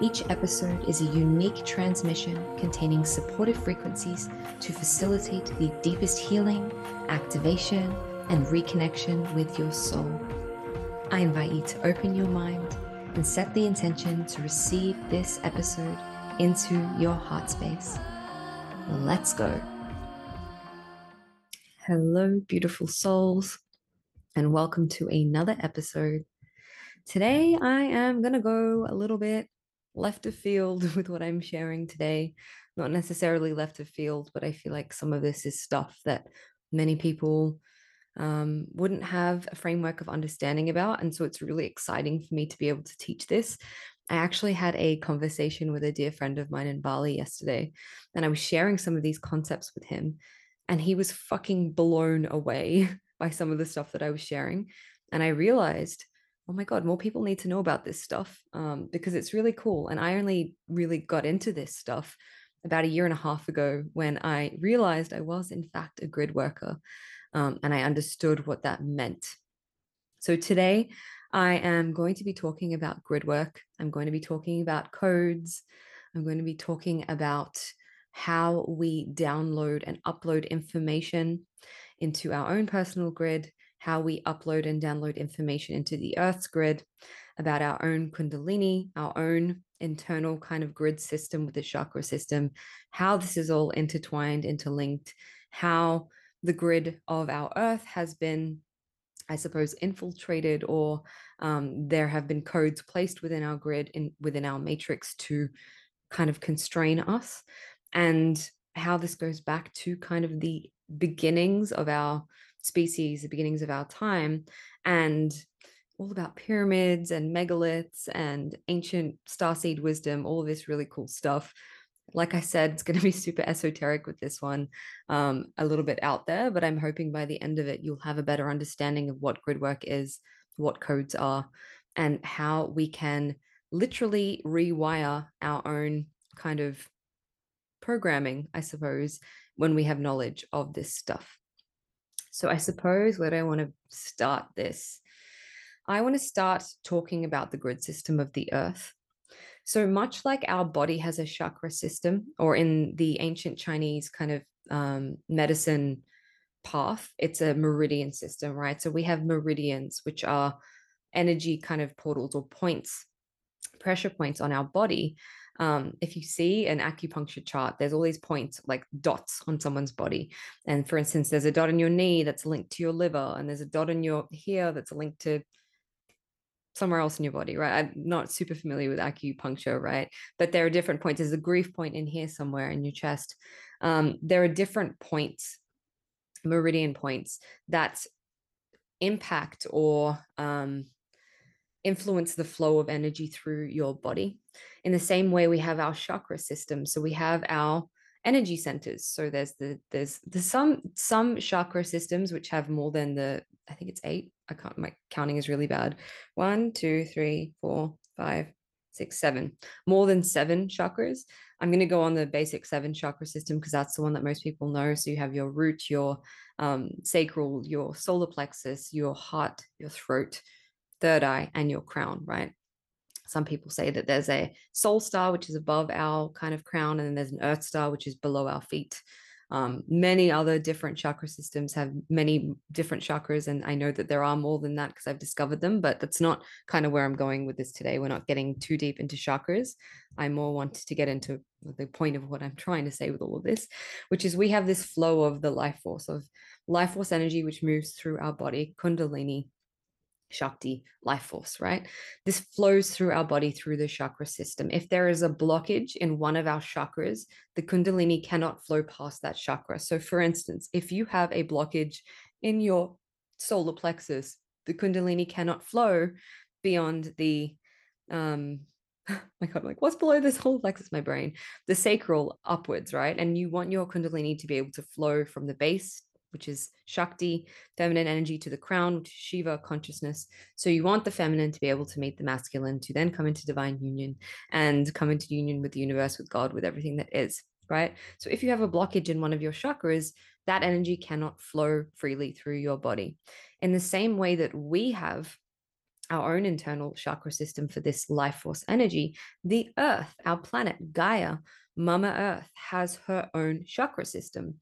each episode is a unique transmission containing supportive frequencies to facilitate the deepest healing, activation, and reconnection with your soul. I invite you to open your mind and set the intention to receive this episode into your heart space. Let's go. Hello, beautiful souls, and welcome to another episode. Today, I am going to go a little bit left of field with what I'm sharing today. Not necessarily left of field, but I feel like some of this is stuff that many people um, wouldn't have a framework of understanding about. And so it's really exciting for me to be able to teach this. I actually had a conversation with a dear friend of mine in Bali yesterday, and I was sharing some of these concepts with him, and he was fucking blown away by some of the stuff that I was sharing. And I realized oh my god more people need to know about this stuff um, because it's really cool and i only really got into this stuff about a year and a half ago when i realized i was in fact a grid worker um, and i understood what that meant. So today i am going to be talking about grid work i'm going to be talking about codes i'm going to be talking about how we download and upload information into our own personal grid how we upload and download information into the Earth's grid, about our own Kundalini, our own internal kind of grid system with the chakra system, how this is all intertwined, interlinked, how the grid of our Earth has been, I suppose, infiltrated, or um, there have been codes placed within our grid, in within our matrix to kind of constrain us, and how this goes back to kind of the beginnings of our species, the beginnings of our time, and all about pyramids and megaliths and ancient starseed wisdom, all this really cool stuff. Like I said, it's going to be super esoteric with this one, um, a little bit out there, but I'm hoping by the end of it, you'll have a better understanding of what grid work is, what codes are, and how we can literally rewire our own kind of programming, I suppose, when we have knowledge of this stuff. So I suppose where do I want to start this? I want to start talking about the grid system of the earth. So much like our body has a chakra system, or in the ancient Chinese kind of um, medicine path, it's a meridian system, right? So we have meridians, which are energy kind of portals or points, pressure points on our body um, if you see an acupuncture chart, there's all these points like dots on someone's body. And for instance, there's a dot on your knee that's linked to your liver, and there's a dot on your here that's linked to somewhere else in your body, right? I'm not super familiar with acupuncture, right? But there are different points. There's a grief point in here somewhere in your chest. Um, there are different points, meridian points that impact or um, influence the flow of energy through your body. In the same way, we have our chakra system. So we have our energy centers. So there's the there's the some some chakra systems which have more than the I think it's eight. I can't my counting is really bad. One, two, three, four, five, six, seven. More than seven chakras. I'm going to go on the basic seven chakra system because that's the one that most people know. So you have your root, your um, sacral, your solar plexus, your heart, your throat, third eye, and your crown, right? Some people say that there's a soul star, which is above our kind of crown, and then there's an earth star, which is below our feet. Um, many other different chakra systems have many different chakras, and I know that there are more than that because I've discovered them, but that's not kind of where I'm going with this today. We're not getting too deep into chakras. I more want to get into the point of what I'm trying to say with all of this, which is we have this flow of the life force, of life force energy, which moves through our body, Kundalini, Shakti, life force, right? This flows through our body through the chakra system. If there is a blockage in one of our chakras, the Kundalini cannot flow past that chakra. So, for instance, if you have a blockage in your solar plexus, the Kundalini cannot flow beyond the um, my god, like what's below this whole plexus, my brain? The sacral upwards, right? And you want your kundalini to be able to flow from the base, which is Shakti, feminine energy, to the crown, which is Shiva, consciousness. So you want the feminine to be able to meet the masculine, to then come into divine union and come into union with the universe, with God, with everything that is, right? So if you have a blockage in one of your chakras, that energy cannot flow freely through your body. In the same way that we have our own internal chakra system for this life force energy, the earth, our planet, Gaia, Mama Earth, has her own chakra system.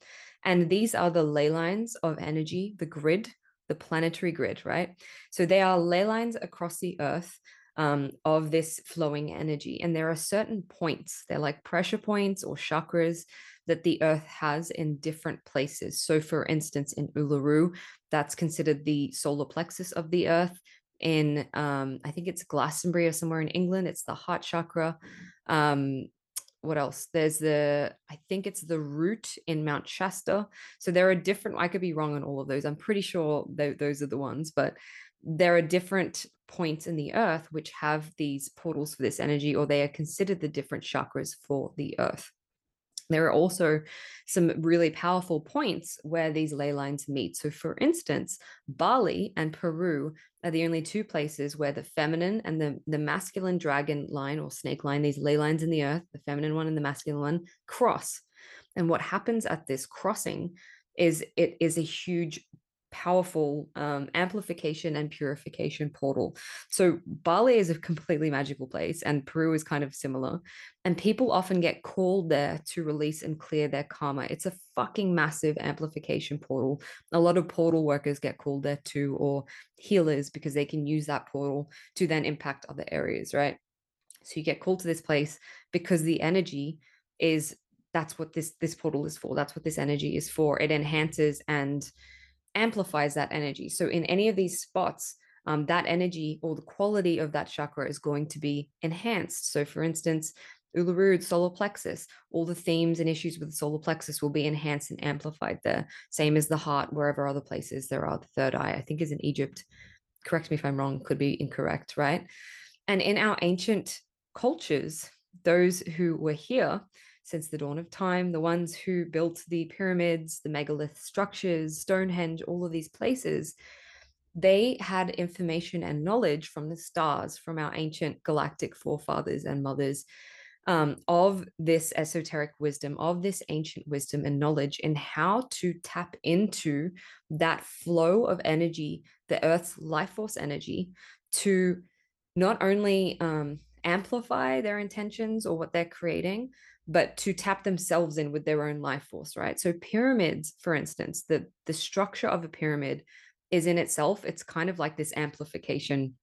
And these are the ley lines of energy, the grid, the planetary grid, right? So they are ley lines across the earth um, of this flowing energy. And there are certain points, they're like pressure points or chakras that the earth has in different places. So, for instance, in Uluru, that's considered the solar plexus of the earth in um, I think it's Glastonbury or somewhere in England. It's the heart chakra. Um, what else? There's the I think it's the root in Mount Shasta. So there are different. I could be wrong on all of those. I'm pretty sure th- those are the ones, but there are different points in the earth which have these portals for this energy, or they are considered the different chakras for the earth. There are also some really powerful points where these ley lines meet. So, for instance, Bali and Peru are the only two places where the feminine and the, the masculine dragon line or snake line, these ley lines in the earth, the feminine one and the masculine one, cross. And what happens at this crossing is it is a huge powerful um, amplification and purification portal. So Bali is a completely magical place, and Peru is kind of similar. And people often get called there to release and clear their karma. It's a fucking massive amplification portal. A lot of portal workers get called there too, or healers, because they can use that portal to then impact other areas, right? So you get called to this place because the energy is that's what this this portal is for. That's what this energy is for. It enhances and amplifies that energy. So in any of these spots, um, that energy or the quality of that chakra is going to be enhanced. So, for instance, Uluru, solar plexus, all the themes and issues with the solar plexus will be enhanced and amplified there. Same as the heart, wherever other places there are. The third eye, I think, is in Egypt. Correct me if I'm wrong, could be incorrect, right? And in our ancient cultures, those who were here since the dawn of time, the ones who built the pyramids, the megalith structures, Stonehenge, all of these places, they had information and knowledge from the stars, from our ancient galactic forefathers and mothers. Um, of this esoteric wisdom, of this ancient wisdom and knowledge, and how to tap into that flow of energy, the Earth's life force energy, to not only um, amplify their intentions or what they're creating, but to tap themselves in with their own life force, right? So pyramids, for instance, the the structure of a pyramid is in itself, it's kind of like this amplification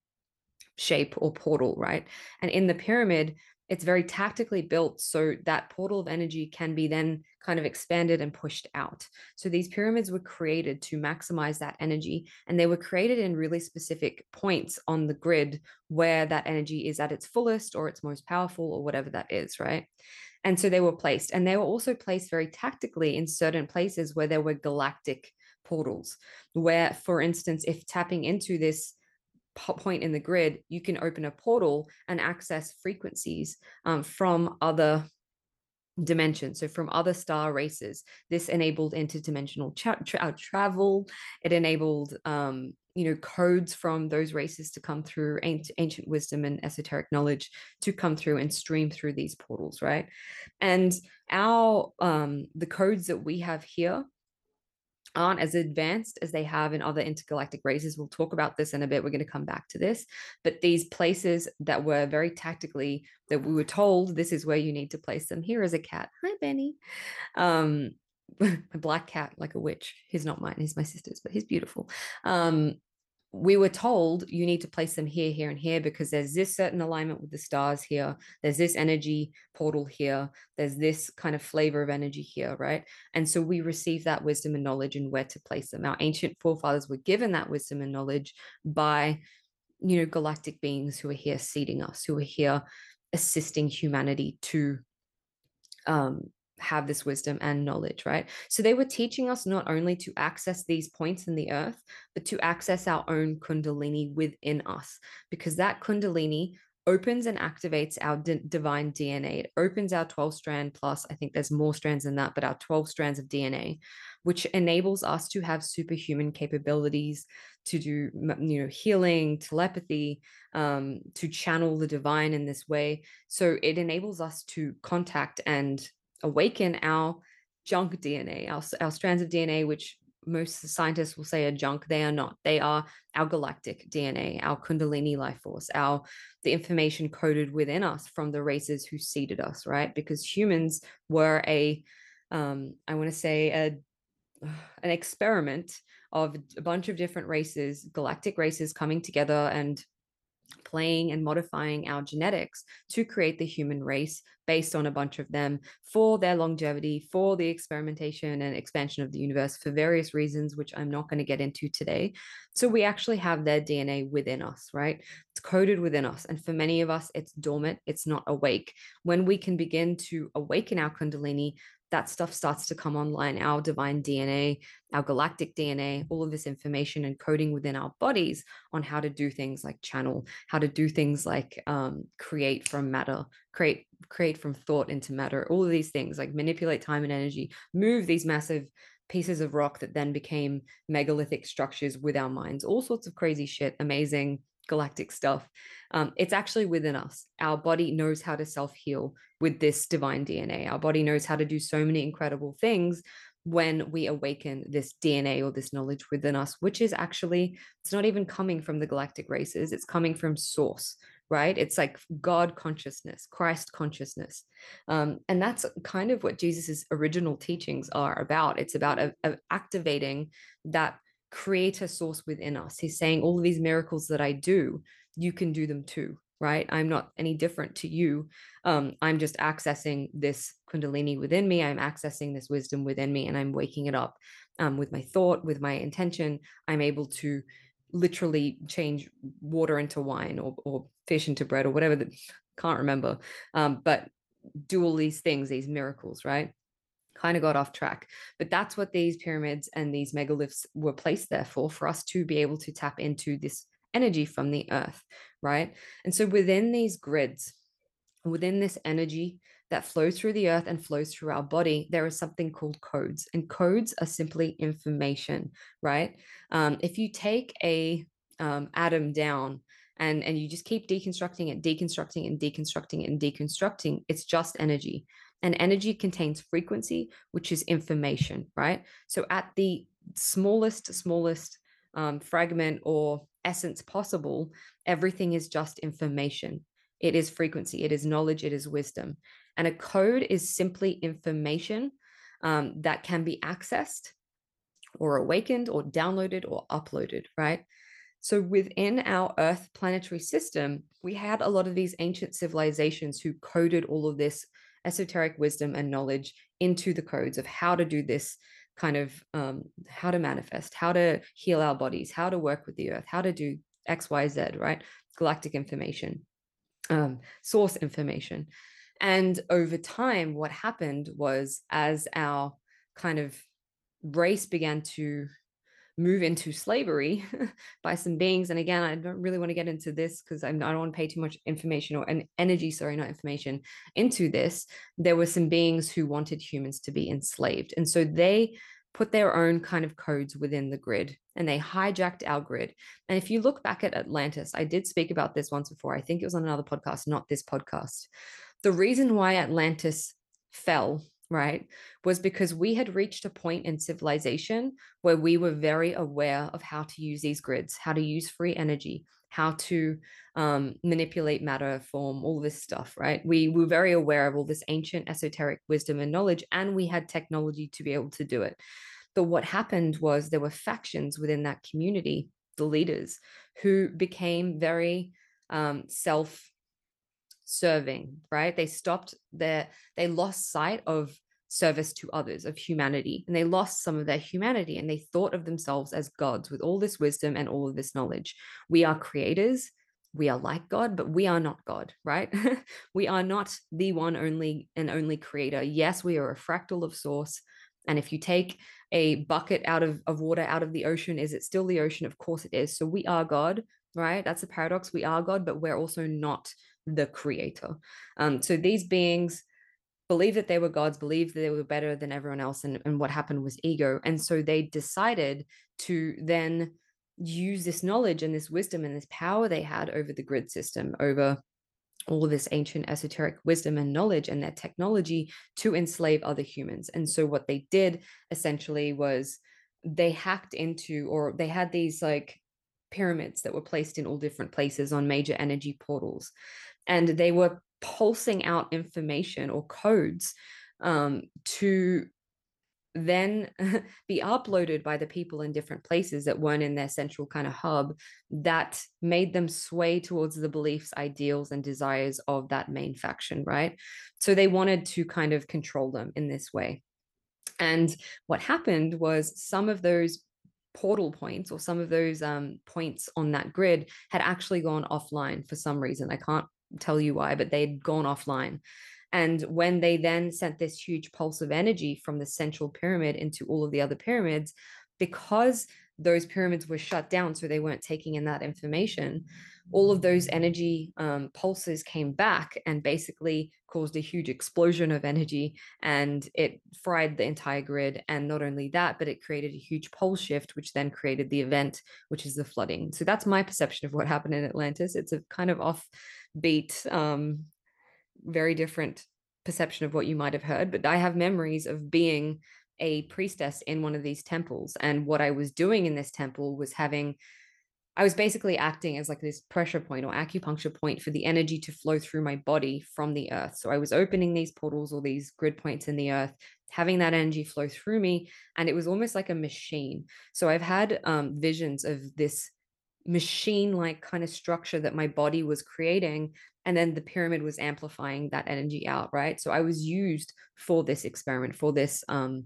shape or portal, right? And in the pyramid, it's very tactically built so that portal of energy can be then kind of expanded and pushed out. So these pyramids were created to maximize that energy and they were created in really specific points on the grid where that energy is at its fullest or its most powerful or whatever that is, right? And so they were placed and they were also placed very tactically in certain places where there were galactic portals where for instance if tapping into this point in the grid, you can open a portal and access frequencies um, from other dimensions so from other star races. This enabled interdimensional tra- tra- uh, travel. It enabled um you know codes from those races to come through ancient, ancient wisdom and esoteric knowledge to come through and stream through these portals right? And our um the codes that we have here aren't as advanced as they have in other intergalactic races. We'll talk about this in a bit. We're going to come back to this. But these places that were very tactically, that we were told this is where you need to place them. Here is a cat. Hi, Benny. Um, a black cat, like a witch. He's not mine, he's my sister's, but he's beautiful. Um, we were told you need to place them here, here, and here because there's this certain alignment with the stars here. There's this energy portal here. There's this kind of flavor of energy here, right? And so we receive that wisdom and knowledge and where to place them. Our ancient forefathers were given that wisdom and knowledge by, you know, galactic beings who are here seeding us, who are here assisting humanity to um, have this wisdom and knowledge, right? So they were teaching us not only to access these points in the earth, but to access our own Kundalini within us, because that Kundalini opens and activates our d- divine DNA. It opens our 12 strand plus, I think there's more strands than that, but our 12 strands of DNA, which enables us to have superhuman capabilities to do, you know, healing, telepathy, um, to channel the divine in this way. So it enables us to contact and awaken our junk DNA, our, our strands of DNA, which most scientists will say are junk. They are not. They are our galactic DNA, our Kundalini life force, our the information coded within us from the races who seeded us, right? Because humans were a, um, I want to say a an experiment of a bunch of different races, galactic races coming together and playing and modifying our genetics to create the human race based on a bunch of them for their longevity, for the experimentation and expansion of the universe for various reasons, which I'm not going to get into today. So we actually have their DNA within us, right? It's coded within us. And for many of us, it's dormant, it's not awake. When we can begin to awaken our Kundalini, that stuff starts to come online our divine DNA, our galactic DNA, all of this information and coding within our bodies on how to do things like channel, how to do things like um, create from matter, create create from thought into matter, all of these things like manipulate time and energy, move these massive pieces of rock that then became megalithic structures with our minds, all sorts of crazy shit, amazing galactic stuff. Um, it's actually within us. Our body knows how to self heal with this divine DNA. Our body knows how to do so many incredible things when we awaken this DNA or this knowledge within us, which is actually, it's not even coming from the galactic races, it's coming from source, right? It's like God consciousness, Christ consciousness. Um, and that's kind of what Jesus's original teachings are about. It's about a, a activating that creator source within us. He's saying, All of these miracles that I do, you can do them too, right? I'm not any different to you. Um, I'm just accessing this Kundalini within me. I'm accessing this wisdom within me and I'm waking it up um, with my thought, with my intention. I'm able to literally change water into wine or, or fish into bread or whatever that can't remember. Um, but do all these things, these miracles, right? Kind of got off track. But that's what these pyramids and these megaliths were placed there for, for us to be able to tap into this energy from the earth, right? And so within these grids, within this energy that flows through the earth and flows through our body, there is something called codes. And codes are simply information, right? Um, if you take a um, atom down and and you just keep deconstructing it deconstructing and deconstructing and deconstructing it's just energy and energy contains frequency, which is information, right? So at the smallest, smallest um, fragment or essence possible, everything is just information. It is frequency, it is knowledge, it is wisdom. And a code is simply information um, that can be accessed or awakened or downloaded or uploaded, right? So within our Earth planetary system, we had a lot of these ancient civilizations who coded all of this esoteric wisdom and knowledge into the codes of how to do this kind of um, how to manifest, how to heal our bodies, how to work with the earth, how to do X, Y, Z, right? Galactic information, um, source information. And over time, what happened was as our kind of race began to move into slavery by some beings. And again, I don't really want to get into this because I don't want to pay too much information or an energy, sorry, not information into this. There were some beings who wanted humans to be enslaved. And so they put their own kind of codes within the grid and they hijacked our grid. And if you look back at Atlantis, I did speak about this once before. I think it was on another podcast, not this podcast. The reason why Atlantis fell right, was because we had reached a point in civilization where we were very aware of how to use these grids, how to use free energy, how to um, manipulate matter, form, all this stuff, right? We were very aware of all this ancient esoteric wisdom and knowledge, and we had technology to be able to do it. But what happened was there were factions within that community, the leaders, who became very um, self serving, right? They stopped their, they lost sight of service to others, of humanity, and they lost some of their humanity and they thought of themselves as gods with all this wisdom and all of this knowledge. We are creators. We are like God, but we are not God, right? we are not the one only and only creator. Yes, we are a fractal of source. And if you take a bucket out of, of water out of the ocean, is it still the ocean? Of course it is. So we are God, right? That's a paradox. We are God, but we're also not the creator. Um, so these beings believe that they were gods, believe that they were better than everyone else, and, and what happened was ego. And so they decided to then use this knowledge and this wisdom and this power they had over the grid system, over all this ancient esoteric wisdom and knowledge and their technology to enslave other humans. And so what they did essentially was they hacked into or they had these like pyramids that were placed in all different places on major energy portals and they were pulsing out information or codes um, to then be uploaded by the people in different places that weren't in their central kind of hub that made them sway towards the beliefs ideals and desires of that main faction right so they wanted to kind of control them in this way and what happened was some of those portal points or some of those um, points on that grid had actually gone offline for some reason. I can't tell you why, but they'd gone offline. And when they then sent this huge pulse of energy from the central pyramid into all of the other pyramids, because those pyramids were shut down, so they weren't taking in that information, all of those energy um, pulses came back and basically caused a huge explosion of energy and it fried the entire grid. And not only that, but it created a huge pole shift, which then created the event, which is the flooding. So that's my perception of what happened in Atlantis. It's a kind of offbeat, um, very different perception of what you might have heard, but I have memories of being a priestess in one of these temples. And what I was doing in this temple was having I was basically acting as like this pressure point or acupuncture point for the energy to flow through my body from the earth. So I was opening these portals or these grid points in the earth, having that energy flow through me. And it was almost like a machine. So I've had um, visions of this machine like kind of structure that my body was creating. And then the pyramid was amplifying that energy out. Right. So I was used for this experiment, for this, um,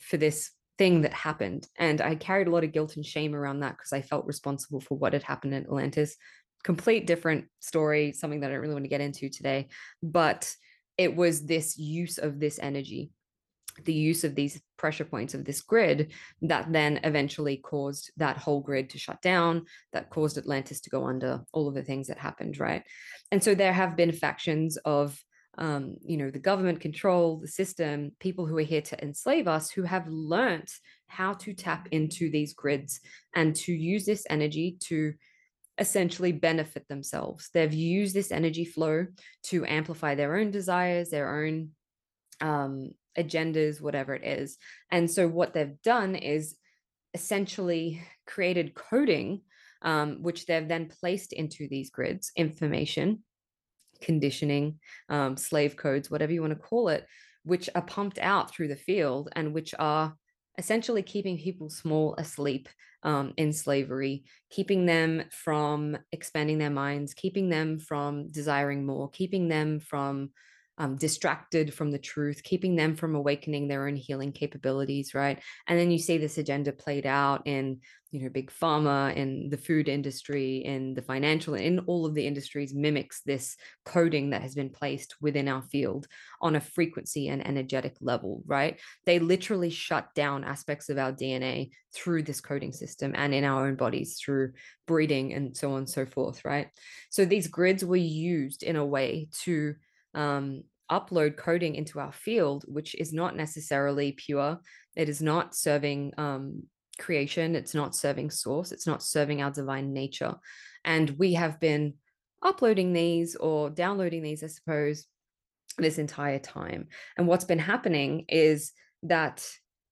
for this thing that happened. And I carried a lot of guilt and shame around that because I felt responsible for what had happened in Atlantis. Complete different story, something that I don't really want to get into today. But it was this use of this energy, the use of these pressure points of this grid that then eventually caused that whole grid to shut down, that caused Atlantis to go under, all of the things that happened, right? And so there have been factions of um, you know, the government control, the system, people who are here to enslave us, who have learnt how to tap into these grids and to use this energy to essentially benefit themselves. They've used this energy flow to amplify their own desires, their own um, agendas, whatever it is. And so what they've done is essentially created coding, um, which they've then placed into these grids, information conditioning, um, slave codes, whatever you want to call it, which are pumped out through the field and which are essentially keeping people small asleep um, in slavery, keeping them from expanding their minds, keeping them from desiring more, keeping them from um, distracted from the truth, keeping them from awakening their own healing capabilities, right? And then you see this agenda played out in, you know, big pharma, in the food industry, in the financial, in all of the industries mimics this coding that has been placed within our field on a frequency and energetic level, right? They literally shut down aspects of our DNA through this coding system and in our own bodies through breeding and so on and so forth, right? So these grids were used in a way to um, upload coding into our field, which is not necessarily pure. It is not serving um, creation. It's not serving source. It's not serving our divine nature. And we have been uploading these or downloading these, I suppose, this entire time. And what's been happening is that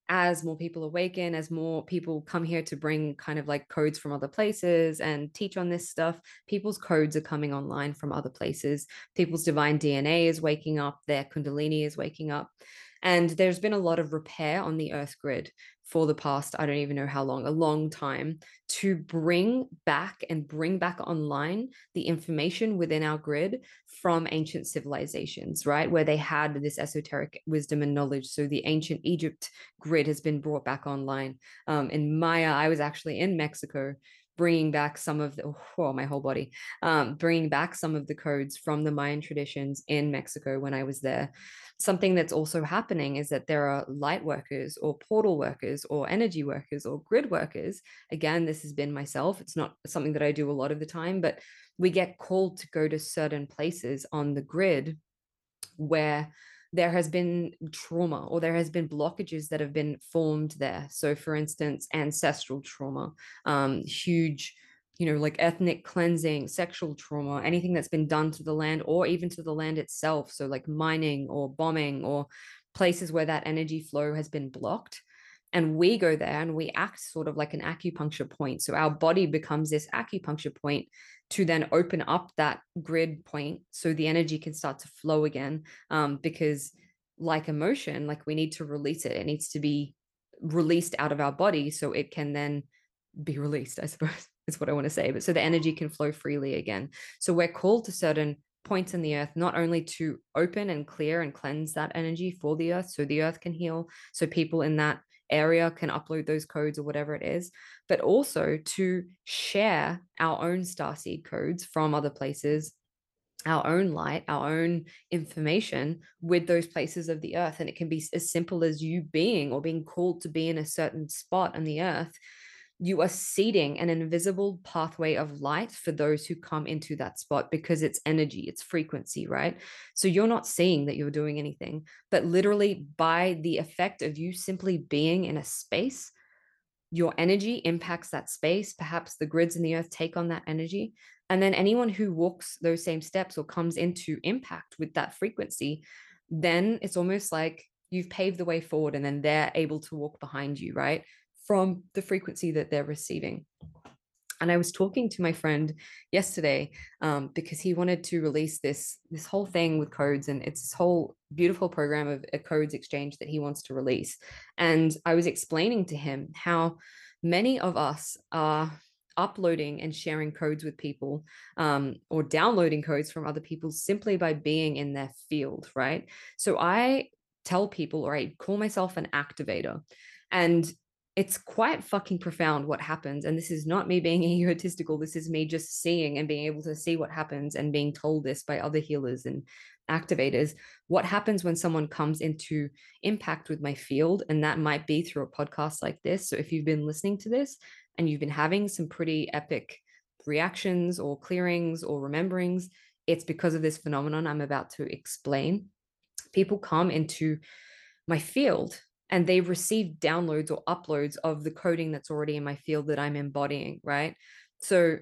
as more people awaken, as more people come here to bring kind of like codes from other places and teach on this stuff, people's codes are coming online from other places. People's divine DNA is waking up, their Kundalini is waking up. And there's been a lot of repair on the earth grid for the past, I don't even know how long, a long time to bring back and bring back online the information within our grid from ancient civilizations, right? Where they had this esoteric wisdom and knowledge. So the ancient Egypt grid has been brought back online. Um, in Maya, I was actually in Mexico bringing back some of the oh, my whole body um, bringing back some of the codes from the mayan traditions in mexico when i was there. Something that's also happening is that there are light workers or portal workers or energy workers or grid workers. Again this has been myself. It's not something that i do a lot of the time but we get called to go to certain places on the grid where there has been trauma or there has been blockages that have been formed there. So for instance ancestral trauma um, huge you know like ethnic cleansing sexual trauma anything that's been done to the land or even to the land itself. So like mining or bombing or places where that energy flow has been blocked and we go there and we act sort of like an acupuncture point. So our body becomes this acupuncture point to then open up that grid point so the energy can start to flow again um, because like emotion like we need to release it. It needs to be released out of our body so it can then be released i suppose is what i want to say. But so the energy can flow freely again. So we're called to certain points in the earth not only to open and clear and cleanse that energy for the earth so the earth can heal so people in that area can upload those codes or whatever it is, but also to share our own starseed codes from other places, our own light, our own information with those places of the earth. And it can be as simple as you being or being called to be in a certain spot on the earth you are seeding an invisible pathway of light for those who come into that spot because it's energy, it's frequency, right? So you're not seeing that you're doing anything, but literally by the effect of you simply being in a space, your energy impacts that space. Perhaps the grids in the earth take on that energy. And then anyone who walks those same steps or comes into impact with that frequency, then it's almost like you've paved the way forward and then they're able to walk behind you, right? From the frequency that they're receiving. And I was talking to my friend yesterday um, because he wanted to release this this whole thing with codes, and it's this whole beautiful program of a codes exchange that he wants to release. And I was explaining to him how many of us are uploading and sharing codes with people um, or downloading codes from other people simply by being in their field, right? So I tell people, or I call myself an activator. And it's quite fucking profound what happens. And this is not me being egotistical. This is me just seeing and being able to see what happens and being told this by other healers and activators. What happens when someone comes into impact with my field? And that might be through a podcast like this. So if you've been listening to this and you've been having some pretty epic reactions or clearings or rememberings, it's because of this phenomenon I'm about to explain. People come into my field and they receive downloads or uploads of the coding that's already in my field that I'm embodying, right? So,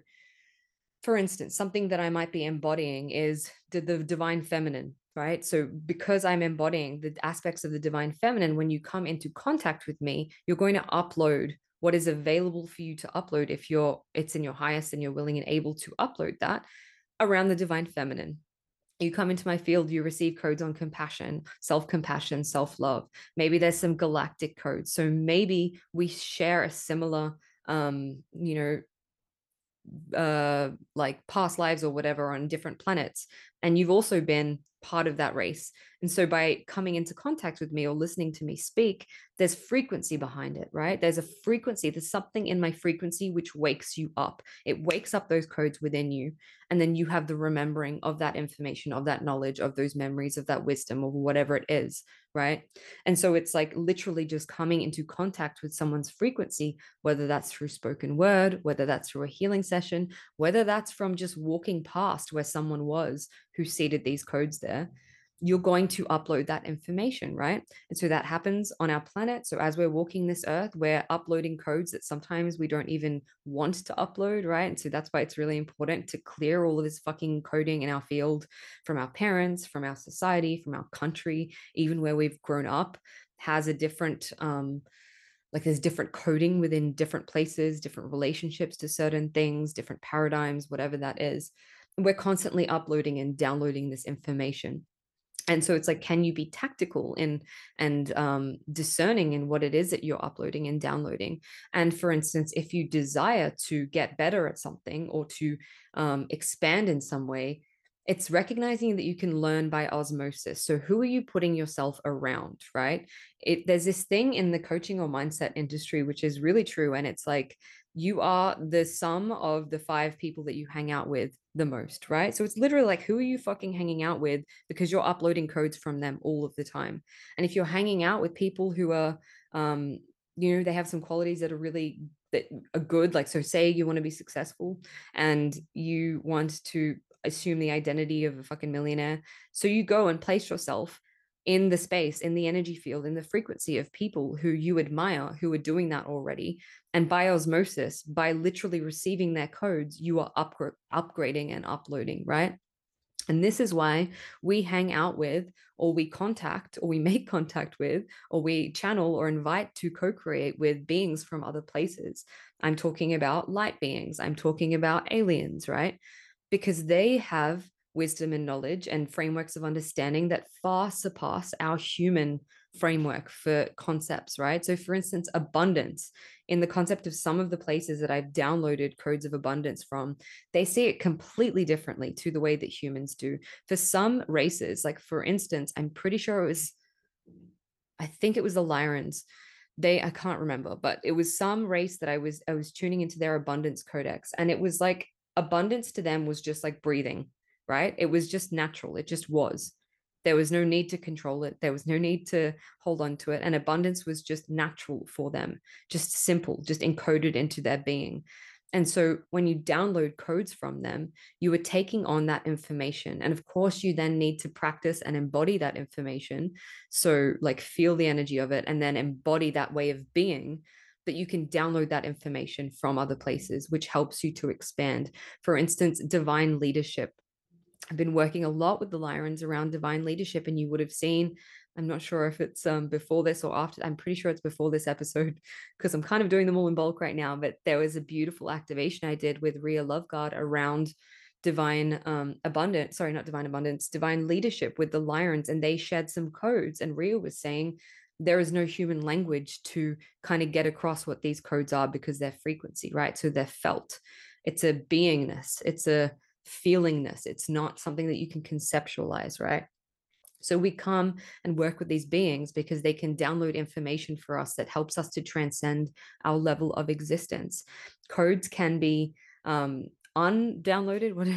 for instance, something that I might be embodying is the, the divine feminine, right? So, because I'm embodying the aspects of the divine feminine, when you come into contact with me, you're going to upload what is available for you to upload if you're it's in your highest and you're willing and able to upload that around the divine feminine you come into my field, you receive codes on compassion, self compassion, self love. Maybe there's some galactic codes. So maybe we share a similar, um, you know, uh like past lives or whatever on different planets and you've also been part of that race. And so by coming into contact with me or listening to me speak there's frequency behind it right? There's a frequency there's something in my frequency which wakes you up. It wakes up those codes within you and then you have the remembering of that information of that knowledge of those memories of that wisdom or whatever it is right? And so it's like literally just coming into contact with someone's frequency whether that's through spoken word whether that's through a healing session whether that's from just walking past where someone was who seeded these codes there you're going to upload that information, right? And so that happens on our planet. So as we're walking this earth, we're uploading codes that sometimes we don't even want to upload, right? And so that's why it's really important to clear all of this fucking coding in our field from our parents, from our society, from our country, even where we've grown up, has a different um like there's different coding within different places, different relationships to certain things, different paradigms, whatever that is. We're constantly uploading and downloading this information. And so it's like can you be tactical in and um, discerning in what it is that you're uploading and downloading? And for instance if you desire to get better at something or to um, expand in some way it's recognizing that you can learn by osmosis. So who are you putting yourself around right? It, there's this thing in the coaching or mindset industry which is really true and it's like you are the sum of the five people that you hang out with the most, right? So it's literally like, who are you fucking hanging out with? Because you're uploading codes from them all of the time. And if you're hanging out with people who are, um, you know they have some qualities that are really that are good like so say you want to be successful and you want to assume the identity of a fucking millionaire so you go and place yourself in the space in the energy field in the frequency of people who you admire who are doing that already and by osmosis by literally receiving their codes you are up- upgrading and uploading right and this is why we hang out with, or we contact, or we make contact with, or we channel or invite to co create with beings from other places. I'm talking about light beings, I'm talking about aliens, right? Because they have wisdom and knowledge and frameworks of understanding that far surpass our human framework for concepts, right? So, for instance, abundance in the concept of some of the places that I've downloaded codes of abundance from, they see it completely differently to the way that humans do. For some races, like for instance, I'm pretty sure it was, I think it was the Lyrans. They, I can't remember, but it was some race that I was, I was tuning into their abundance codex, and it was like abundance to them was just like breathing, right? It was just natural. It just was. There was no need to control it. There was no need to hold on to it. And abundance was just natural for them, just simple, just encoded into their being. And so when you download codes from them, you are taking on that information. And of course, you then need to practice and embody that information. So, like, feel the energy of it and then embody that way of being that you can download that information from other places, which helps you to expand. For instance, divine leadership I've been working a lot with the Lyrans around divine leadership, and you would have seen. I'm not sure if it's um, before this or after. I'm pretty sure it's before this episode because I'm kind of doing them all in bulk right now. But there was a beautiful activation I did with Ria Loveguard around divine um, abundance. Sorry, not divine abundance, divine leadership with the Lyrans, and they shared some codes. And Ria was saying there is no human language to kind of get across what these codes are because they're frequency, right? So they're felt. It's a beingness. It's a feelingness. It's not something that you can conceptualize, right? So we come and work with these beings because they can download information for us that helps us to transcend our level of existence. Codes can be um, undownloaded, what,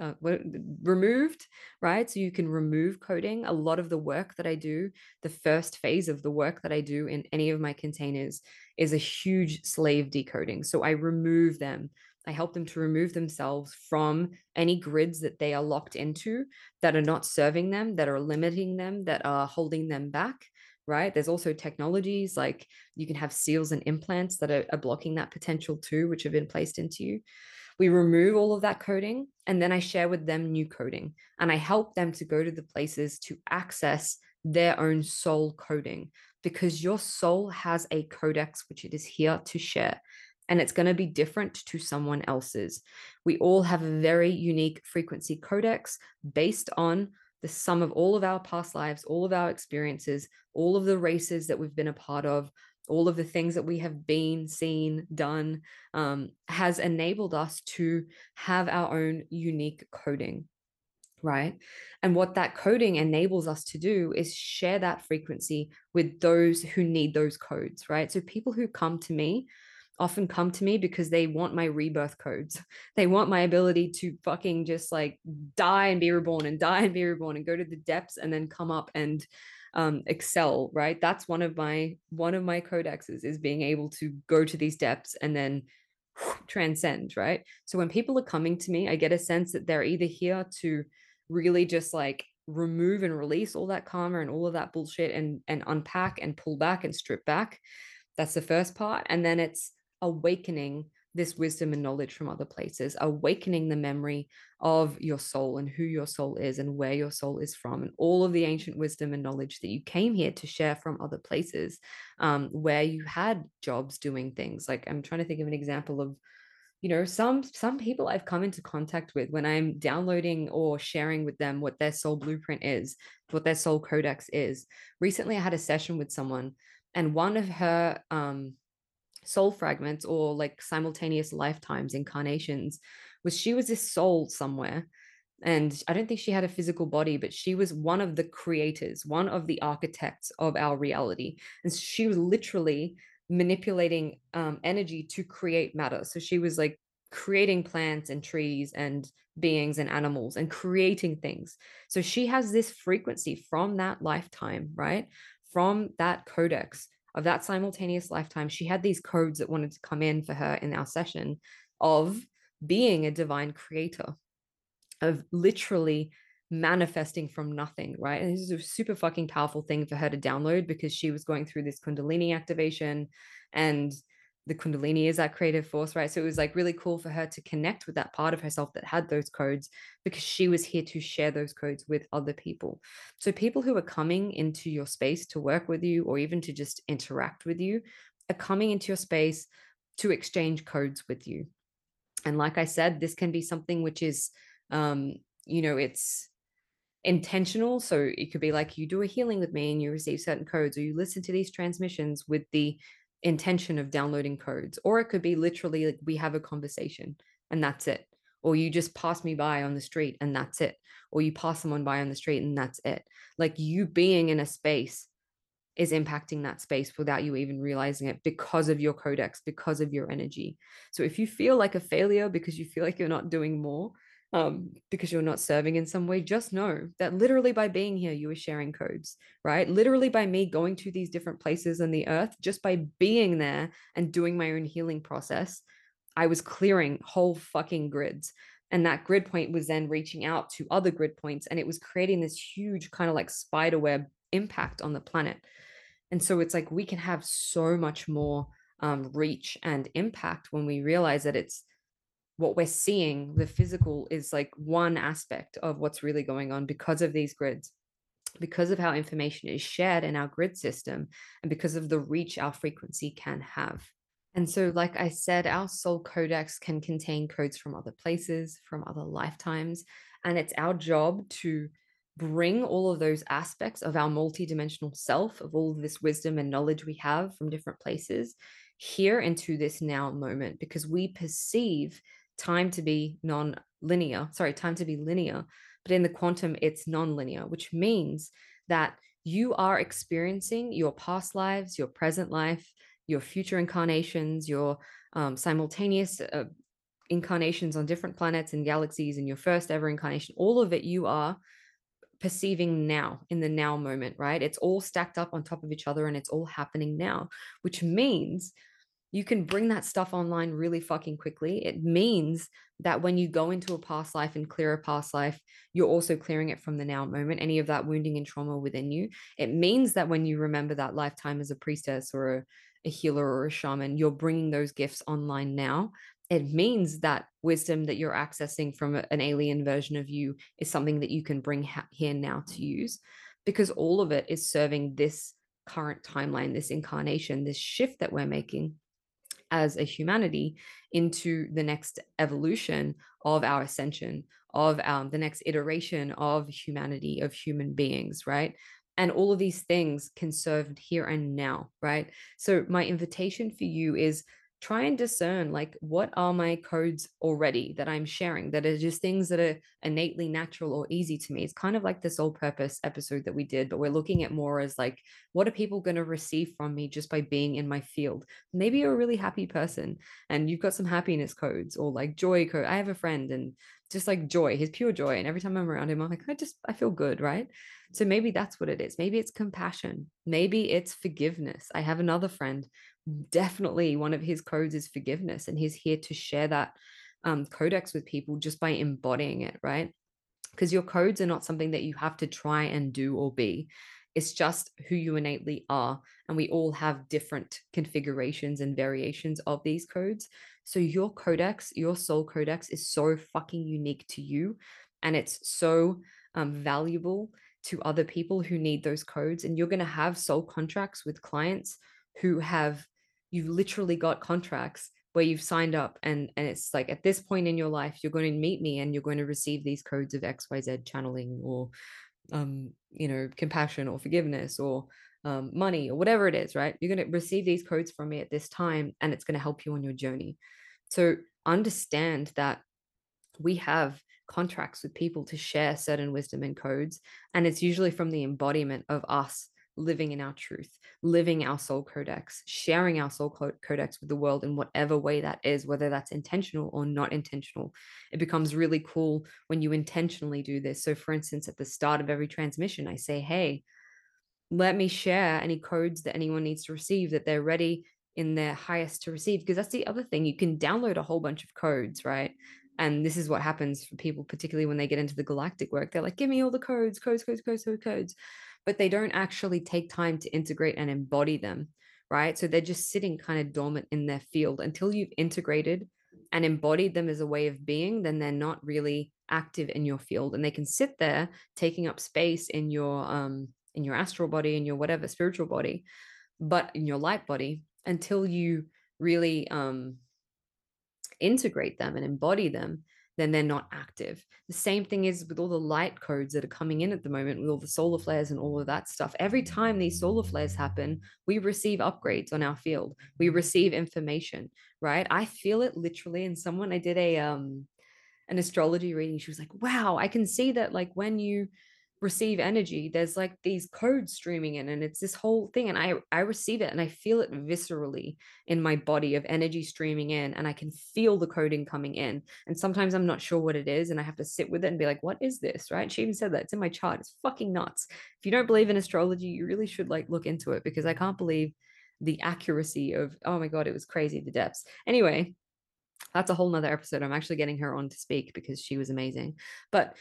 uh, what, removed, right? So you can remove coding. A lot of the work that I do, the first phase of the work that I do in any of my containers is a huge slave decoding. So I remove them I help them to remove themselves from any grids that they are locked into that are not serving them, that are limiting them, that are holding them back. Right. There's also technologies like you can have seals and implants that are, are blocking that potential too, which have been placed into you. We remove all of that coding and then I share with them new coding and I help them to go to the places to access their own soul coding because your soul has a codex which it is here to share and it's going to be different to someone else's. We all have a very unique frequency codex based on the sum of all of our past lives, all of our experiences, all of the races that we've been a part of, all of the things that we have been, seen, done, um, has enabled us to have our own unique coding. Right. And what that coding enables us to do is share that frequency with those who need those codes. Right. So people who come to me often come to me because they want my rebirth codes. They want my ability to fucking just like die and be reborn and die and be reborn and go to the depths and then come up and um, excel, right? That's one of my one of my codexes is being able to go to these depths and then transcend, right? So when people are coming to me, I get a sense that they're either here to really just like remove and release all that karma and all of that bullshit and and unpack and pull back and strip back. That's the first part. And then it's awakening this wisdom and knowledge from other places, awakening the memory of your soul and who your soul is and where your soul is from, and all of the ancient wisdom and knowledge that you came here to share from other places um, where you had jobs doing things. Like I'm trying to think of an example of you know some some people i've come into contact with when i'm downloading or sharing with them what their soul blueprint is what their soul codex is recently i had a session with someone and one of her um soul fragments or like simultaneous lifetimes incarnations was she was this soul somewhere and i don't think she had a physical body but she was one of the creators one of the architects of our reality and she was literally manipulating um, energy to create matter. So she was like creating plants and trees and beings and animals and creating things. So she has this frequency from that lifetime right? From that codex of that simultaneous lifetime, she had these codes that wanted to come in for her in our session of being a divine creator, of literally manifesting from nothing, right? And this is a super fucking powerful thing for her to download because she was going through this Kundalini activation and the Kundalini is that creative force, right? So it was like really cool for her to connect with that part of herself that had those codes because she was here to share those codes with other people. So people who are coming into your space to work with you or even to just interact with you are coming into your space to exchange codes with you. And like I said, this can be something which is, um, you know, it's intentional. So it could be like you do a healing with me and you receive certain codes, or you listen to these transmissions with the intention of downloading codes. Or it could be literally like we have a conversation and that's it. Or you just pass me by on the street and that's it. Or you pass someone by on the street and that's it. Like you being in a space is impacting that space without you even realizing it because of your codex, because of your energy. So if you feel like a failure because you feel like you're not doing more, um, because you're not serving in some way, just know that literally by being here, you are sharing codes, right? Literally by me going to these different places on the earth, just by being there and doing my own healing process, I was clearing whole fucking grids. And that grid point was then reaching out to other grid points and it was creating this huge kind of like spider web impact on the planet. And so it's like we can have so much more um, reach and impact when we realize that it's what we're seeing, the physical is like one aspect of what's really going on because of these grids, because of how information is shared in our grid system, and because of the reach our frequency can have. And so, like I said, our soul codex can contain codes from other places, from other lifetimes. And it's our job to bring all of those aspects of our multidimensional self, of all of this wisdom and knowledge we have from different places, here into this now moment because we perceive time to be non-linear sorry time to be linear but in the quantum it's non-linear which means that you are experiencing your past lives your present life your future incarnations your um, simultaneous uh, incarnations on different planets and galaxies and your first ever incarnation all of it you are perceiving now in the now moment right? It's all stacked up on top of each other and it's all happening now which means you can bring that stuff online really fucking quickly. It means that when you go into a past life and clear a past life, you're also clearing it from the now moment, any of that wounding and trauma within you. It means that when you remember that lifetime as a priestess or a, a healer or a shaman, you're bringing those gifts online now. It means that wisdom that you're accessing from an alien version of you is something that you can bring ha- here now to use because all of it is serving this current timeline, this incarnation, this shift that we're making as a humanity into the next evolution of our ascension, of um, the next iteration of humanity, of human beings, right? And all of these things can serve here and now, right? So, my invitation for you is try and discern like what are my codes already that I'm sharing that are just things that are innately natural or easy to me. It's kind of like this soul purpose episode that we did, but we're looking at more as like what are people going to receive from me just by being in my field? Maybe you're a really happy person and you've got some happiness codes or like joy code. I have a friend and just like joy, his pure joy. And every time I'm around him, I'm like, I just I feel good, right? So maybe that's what it is. Maybe it's compassion. Maybe it's forgiveness. I have another friend definitely one of his codes is forgiveness and he's here to share that um, codex with people just by embodying it right? Because your codes are not something that you have to try and do or be. It's just who you innately are and we all have different configurations and variations of these codes. So your codex your soul codex is so fucking unique to you and it's so um, valuable to other people who need those codes and you're going to have soul contracts with clients who have you've literally got contracts where you've signed up and and it's like at this point in your life you're going to meet me and you're going to receive these codes of xyz channeling or um you know compassion or forgiveness or um, money or whatever it is right? You're going to receive these codes from me at this time and it's going to help you on your journey. So understand that we have contracts with people to share certain wisdom and codes and it's usually from the embodiment of us living in our truth, living our soul codex, sharing our soul codex with the world in whatever way that is, whether that's intentional or not intentional. It becomes really cool when you intentionally do this. So, for instance, at the start of every transmission, I say, Hey, let me share any codes that anyone needs to receive that they're ready in their highest to receive because that's the other thing you can download a whole bunch of codes right and this is what happens for people particularly when they get into the galactic work they're like give me all the codes codes codes codes codes codes but they don't actually take time to integrate and embody them right? So they're just sitting kind of dormant in their field. Until you've integrated and embodied them as a way of being then they're not really active in your field. And they can sit there taking up space in your um in your astral body in your whatever spiritual body but in your light body until you really um, integrate them and embody them, then they're not active. The same thing is with all the light codes that are coming in at the moment, with all the solar flares and all of that stuff. Every time these solar flares happen, we receive upgrades on our field. We receive information, right? I feel it literally. And someone I did a um an astrology reading, she was like, "Wow, I can see that like when you receive energy there's like these codes streaming in and it's this whole thing and i i receive it and i feel it viscerally in my body of energy streaming in and i can feel the coding coming in and sometimes i'm not sure what it is and i have to sit with it and be like what is this? Right? She even said that it's in my chart it's fucking nuts. If you don't believe in astrology you really should like look into it because i can't believe the accuracy of oh my god it was crazy the depths. Anyway that's a whole nother episode i'm actually getting her on to speak because she was amazing. But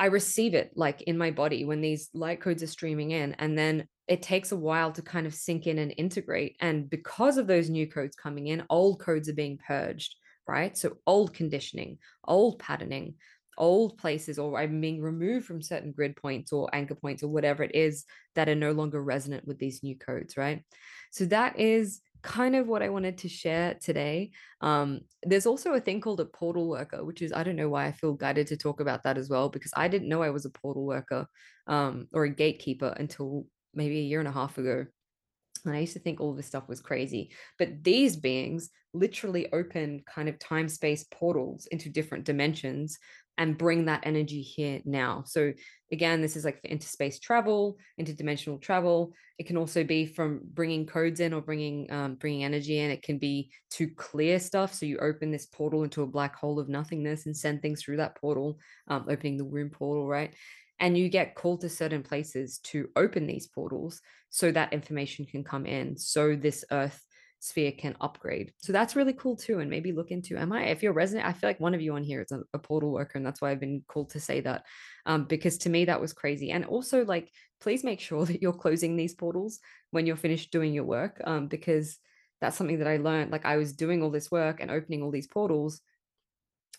I receive it like in my body when these light codes are streaming in. And then it takes a while to kind of sink in and integrate. And because of those new codes coming in, old codes are being purged, right? So old conditioning, old patterning, old places, or I'm being removed from certain grid points or anchor points or whatever it is that are no longer resonant with these new codes, right? So that is kind of what I wanted to share today. Um, there's also a thing called a portal worker, which is I don't know why I feel guided to talk about that as well because I didn't know I was a portal worker um, or a gatekeeper until maybe a year and a half ago. And I used to think all this stuff was crazy. But these beings literally open kind of time space portals into different dimensions and bring that energy here now. So again, this is like for interspace travel, interdimensional travel. It can also be from bringing codes in or bringing um, bringing energy in. It can be to clear stuff. So you open this portal into a black hole of nothingness and send things through that portal, um, opening the womb portal, right? And you get called to certain places to open these portals so that information can come in. So this Earth sphere can upgrade. So that's really cool too. And maybe look into am I if you're resident, I feel like one of you on here is a, a portal worker, and that's why I've been called to say that. Um, because to me that was crazy. And also like please make sure that you're closing these portals when you're finished doing your work. Um, because that's something that I learned. Like I was doing all this work and opening all these portals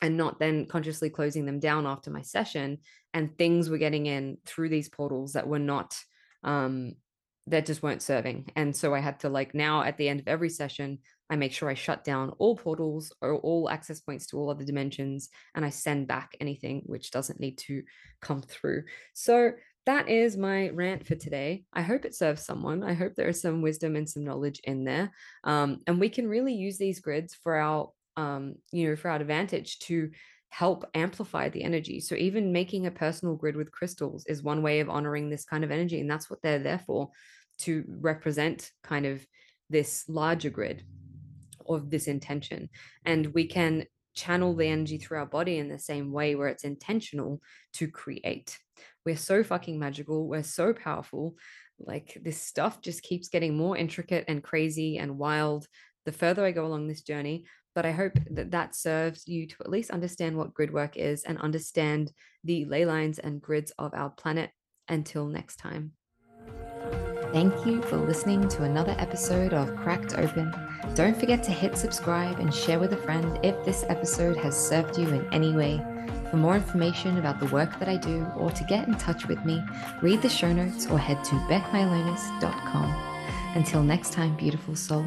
and not then consciously closing them down after my session and things were getting in through these portals that were not um that just weren't serving. And so I had to like now at the end of every session, I make sure I shut down all portals or all access points to all other dimensions and I send back anything which doesn't need to come through. So that is my rant for today. I hope it serves someone. I hope there is some wisdom and some knowledge in there. Um, and we can really use these grids for our, um, you know, for our advantage to help amplify the energy. So even making a personal grid with crystals is one way of honoring this kind of energy. And that's what they're there for to represent kind of this larger grid of this intention. And we can channel the energy through our body in the same way where it's intentional to create. We're so fucking magical. We're so powerful. Like this stuff just keeps getting more intricate and crazy and wild the further I go along this journey. But I hope that that serves you to at least understand what grid work is and understand the ley lines and grids of our planet. Until next time. Thank you for listening to another episode of Cracked Open. Don't forget to hit subscribe and share with a friend if this episode has served you in any way. For more information about the work that I do or to get in touch with me, read the show notes or head to becmylonas.com. Until next time, beautiful soul.